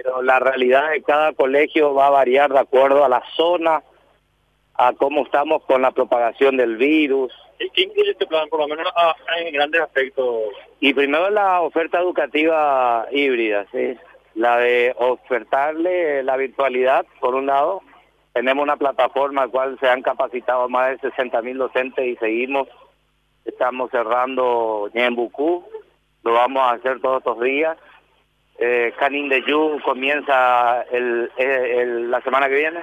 pero la realidad de cada colegio va a variar de acuerdo a la zona, a cómo estamos con la propagación del virus. ¿Qué incluye este plan, por lo menos a, en grandes aspectos? Y primero la oferta educativa híbrida, ¿sí? la de ofertarle la virtualidad, por un lado. Tenemos una plataforma en la cual se han capacitado más de 60 mil docentes y seguimos. Estamos cerrando en Bucú, lo vamos a hacer todos estos días. Eh, Canin de Yu comienza el, el, la semana que viene.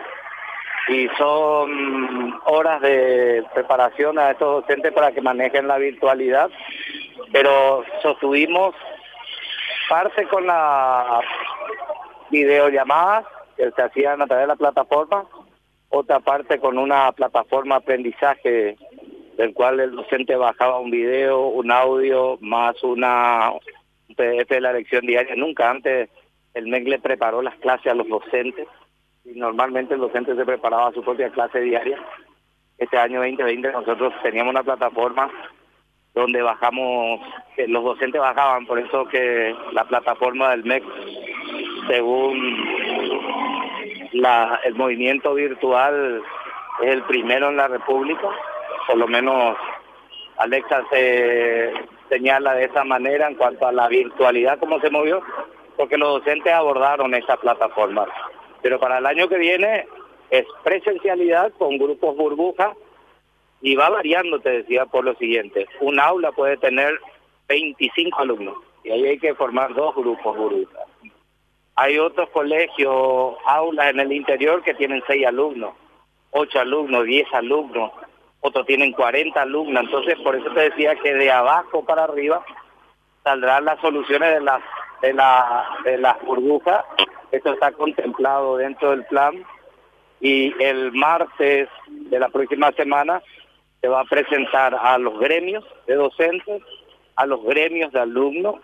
Y son horas de preparación a estos docentes para que manejen la virtualidad, pero sostuvimos parte con la videollamada que se hacían a través de la plataforma, otra parte con una plataforma aprendizaje del cual el docente bajaba un video, un audio, más una PDF de la lección diaria. Nunca antes el MEC le preparó las clases a los docentes y normalmente el docente se preparaba su propia clase diaria. Este año 2020 nosotros teníamos una plataforma donde bajamos, los docentes bajaban, por eso que la plataforma del MEC, según la, el movimiento virtual, es el primero en la República, por lo menos Alexa se señala de esa manera en cuanto a la virtualidad, cómo se movió, porque los docentes abordaron esta plataforma. Pero para el año que viene es presencialidad con grupos burbujas y va variando, te decía, por lo siguiente. Un aula puede tener 25 alumnos y ahí hay que formar dos grupos burbujas. Hay otros colegios, aulas en el interior que tienen 6 alumnos, 8 alumnos, 10 alumnos, otros tienen 40 alumnos. Entonces, por eso te decía que de abajo para arriba saldrán las soluciones de las de la de las burbujas. Esto está contemplado dentro del plan y el martes de la próxima semana se va a presentar a los gremios de docentes, a los gremios de alumnos,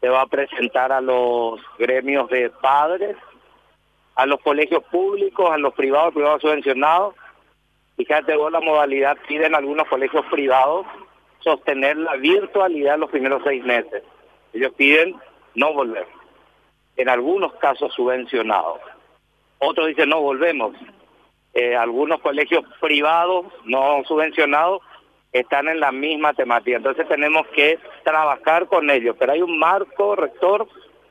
se va a presentar a los gremios de padres, a los colegios públicos, a los privados, privados subvencionados. Fíjate vos la modalidad piden algunos colegios privados sostener la virtualidad los primeros seis meses. Ellos piden no volver. En algunos casos subvencionados. Otros dicen no volvemos. Eh, algunos colegios privados no subvencionados están en la misma temática. Entonces tenemos que trabajar con ellos. Pero hay un marco rector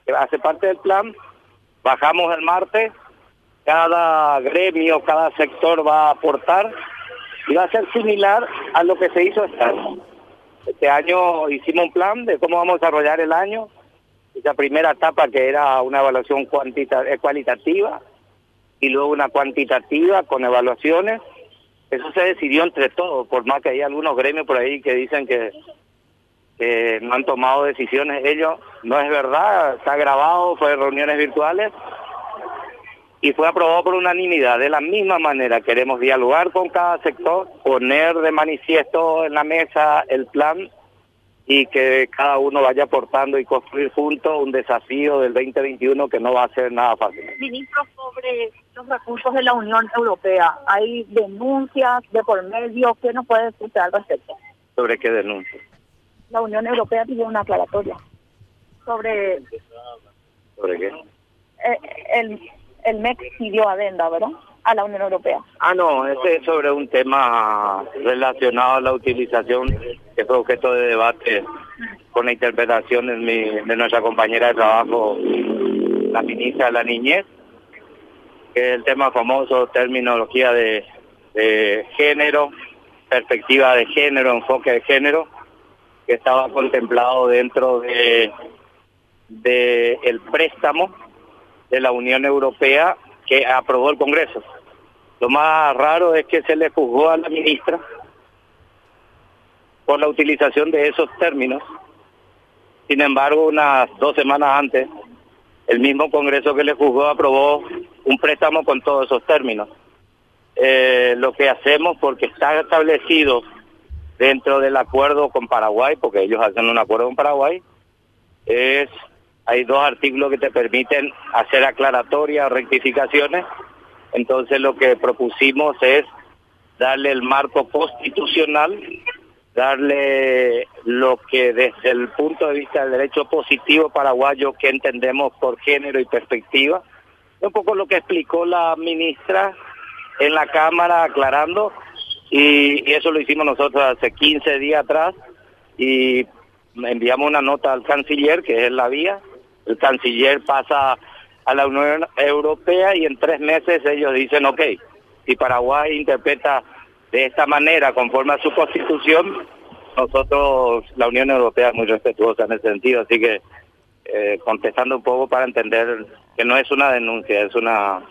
que hace parte del plan. Bajamos el martes. Cada gremio, cada sector va a aportar y va a ser similar a lo que se hizo este año. Este año hicimos un plan de cómo vamos a desarrollar el año. Esa primera etapa que era una evaluación cuantita, eh, cualitativa, y luego una cuantitativa con evaluaciones. Eso se decidió entre todos, por más que hay algunos gremios por ahí que dicen que, no han tomado decisiones ellos. No es verdad, está grabado, fue reuniones virtuales y fue aprobado por unanimidad. De la misma manera queremos dialogar con cada sector, poner de manifiesto en la mesa el plan y que cada uno vaya aportando y construir juntos un desafío del 2021 que no va a ser nada fácil. Ministro, sobre los recursos de la Unión Europea, ¿hay denuncias de por medio? ¿Qué nos puede decir al respecto? ¿Sobre qué denuncias? La Unión Europea pidió una aclaratoria sobre... ¿Sobre qué? Eh, el, el MEC pidió adenda, ¿verdad? a la Unión Europea. Ah, no, este es sobre un tema relacionado a la utilización que fue objeto de debate con la interpretación de, mi, de nuestra compañera de trabajo, la ministra de la Niñez, que es el tema famoso, terminología de, de género, perspectiva de género, enfoque de género, que estaba contemplado dentro de, de el préstamo de la Unión Europea que aprobó el Congreso. Lo más raro es que se le juzgó a la ministra por la utilización de esos términos. Sin embargo, unas dos semanas antes, el mismo Congreso que le juzgó aprobó un préstamo con todos esos términos. Eh, lo que hacemos, porque está establecido dentro del acuerdo con Paraguay, porque ellos hacen un acuerdo con Paraguay, es hay dos artículos que te permiten hacer aclaratorias, rectificaciones. Entonces lo que propusimos es darle el marco constitucional darle lo que desde el punto de vista del derecho positivo paraguayo que entendemos por género y perspectiva, un poco lo que explicó la ministra en la Cámara aclarando y, eso lo hicimos nosotros hace 15 días atrás y enviamos una nota al canciller que es la vía, el canciller pasa a la Unión Europea y en tres meses ellos dicen ok, si Paraguay interpreta de esta manera, conforme a su constitución, nosotros, la Unión Europea es muy respetuosa en ese sentido, así que eh, contestando un poco para entender que no es una denuncia, es una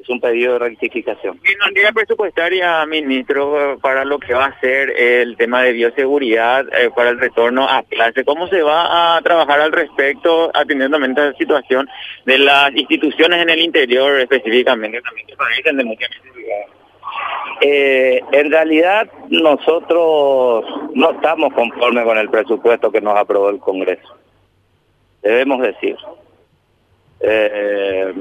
es un pedido de rectificación. ¿Y llega presupuestaria, ministro, para lo que va a ser el tema de bioseguridad eh, para el retorno a clase? ¿Cómo se va a trabajar al respecto, atendiendo a esta situación de las instituciones en el interior específicamente, también que padecen de mucha eh, en realidad nosotros no estamos conformes con el presupuesto que nos aprobó el Congreso. Debemos decir. Eh,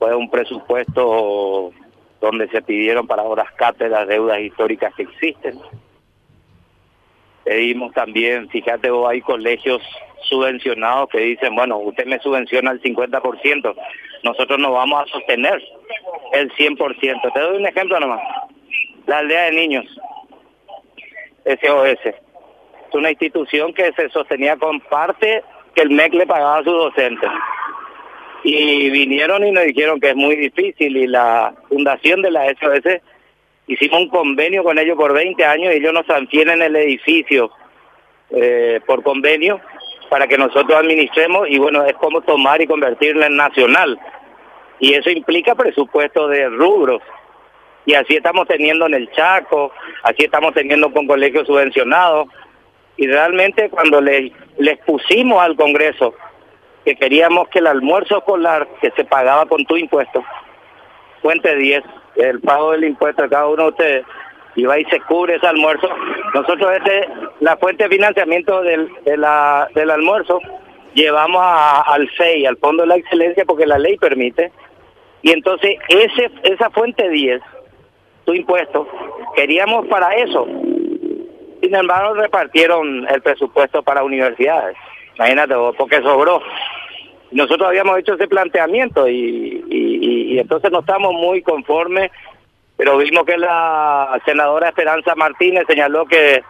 fue un presupuesto donde se pidieron para horas cátedras deudas históricas que existen. Pedimos también, fíjate vos, hay colegios subvencionados que dicen, bueno, usted me subvenciona el 50%, nosotros no vamos a sostener el 100%. Te doy un ejemplo nomás. La aldea de niños, SOS, es una institución que se sostenía con parte que el MEC le pagaba a sus docentes. Y vinieron y nos dijeron que es muy difícil y la fundación de la SOS hicimos un convenio con ellos por 20 años y ellos nos transfieren el edificio eh, por convenio para que nosotros administremos y bueno, es como tomar y convertirlo en nacional. Y eso implica presupuesto de rubros. Y así estamos teniendo en el Chaco, así estamos teniendo con colegios subvencionados. Y realmente cuando le, les pusimos al Congreso que queríamos que el almuerzo escolar que se pagaba con tu impuesto, fuente 10, el pago del impuesto de cada uno de ustedes, y va y se cubre ese almuerzo. Nosotros este, la fuente de financiamiento del, de la, del almuerzo llevamos al FEI, al Fondo de la Excelencia, porque la ley permite. Y entonces ese esa fuente 10, tu impuesto, queríamos para eso. Sin embargo, repartieron el presupuesto para universidades. Imagínate, porque sobró. Nosotros habíamos hecho ese planteamiento y, y entonces no estamos muy conformes pero vimos que la senadora Esperanza Martínez señaló que,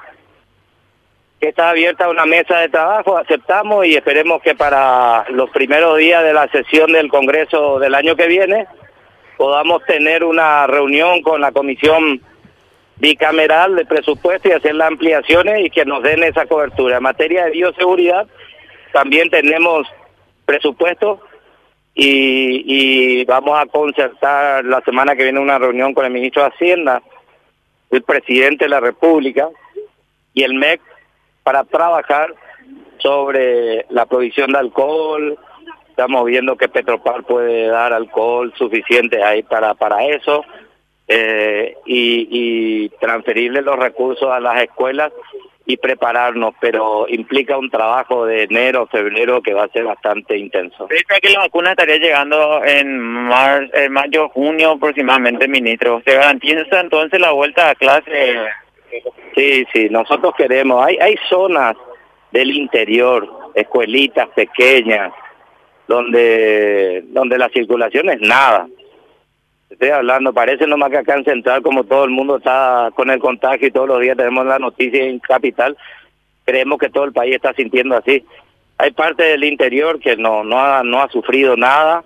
que está abierta una mesa de trabajo, aceptamos y esperemos que para los primeros días de la sesión del Congreso del año que viene podamos tener una reunión con la Comisión bicameral de presupuesto y hacer las ampliaciones y que nos den esa cobertura. En materia de bioseguridad también tenemos presupuesto y, vamos a concertar la semana que viene una reunión con el ministro de Hacienda, el presidente de la República y el MEC para trabajar sobre la provisión de alcohol. Estamos viendo que Petropar puede dar alcohol suficiente ahí para, para eso eh, y, y transferirle los recursos a las escuelas y prepararnos, pero implica un trabajo de enero, febrero que va a ser bastante intenso. ¿Dice que la vacuna estaría llegando en, mar, en mayo, junio aproximadamente, ministro? ¿Se garantiza entonces la vuelta a clase? Sí, sí, nosotros queremos. Hay, hay zonas del interior, escuelitas pequeñas, donde, donde la circulación es nada hablando, parece nomás que acá en Central, como todo el mundo está con el contagio y todos los días tenemos la noticia en Capital, creemos que todo el país está sintiendo así. Hay parte del interior que no, no, ha, no ha sufrido nada,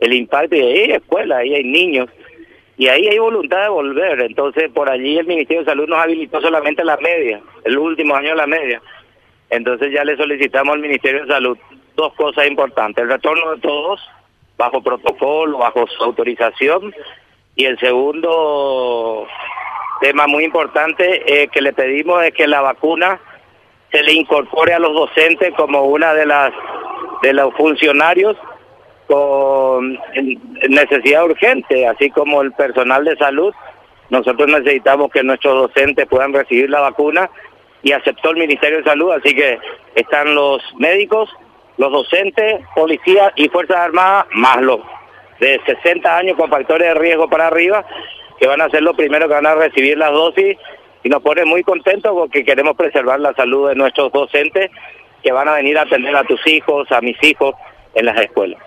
el impacto, y ahí hay escuelas, ahí hay niños, y ahí hay voluntad de volver. Entonces, por allí el Ministerio de Salud nos habilitó solamente la media, el último año de la media. Entonces ya le solicitamos al Ministerio de Salud dos cosas importantes, el retorno de todos bajo protocolo, bajo su autorización. Y el segundo tema muy importante eh, que le pedimos es que la vacuna se le incorpore a los docentes como una de las de los funcionarios con necesidad urgente, así como el personal de salud. Nosotros necesitamos que nuestros docentes puedan recibir la vacuna y aceptó el Ministerio de Salud, así que están los médicos, los docentes, policías y Fuerzas Armadas, más los de 60 años con factores de riesgo para arriba, que van a ser los primeros que van a recibir las dosis y nos pone muy contentos porque queremos preservar la salud de nuestros docentes que van a venir a atender a tus hijos, a mis hijos en las escuelas.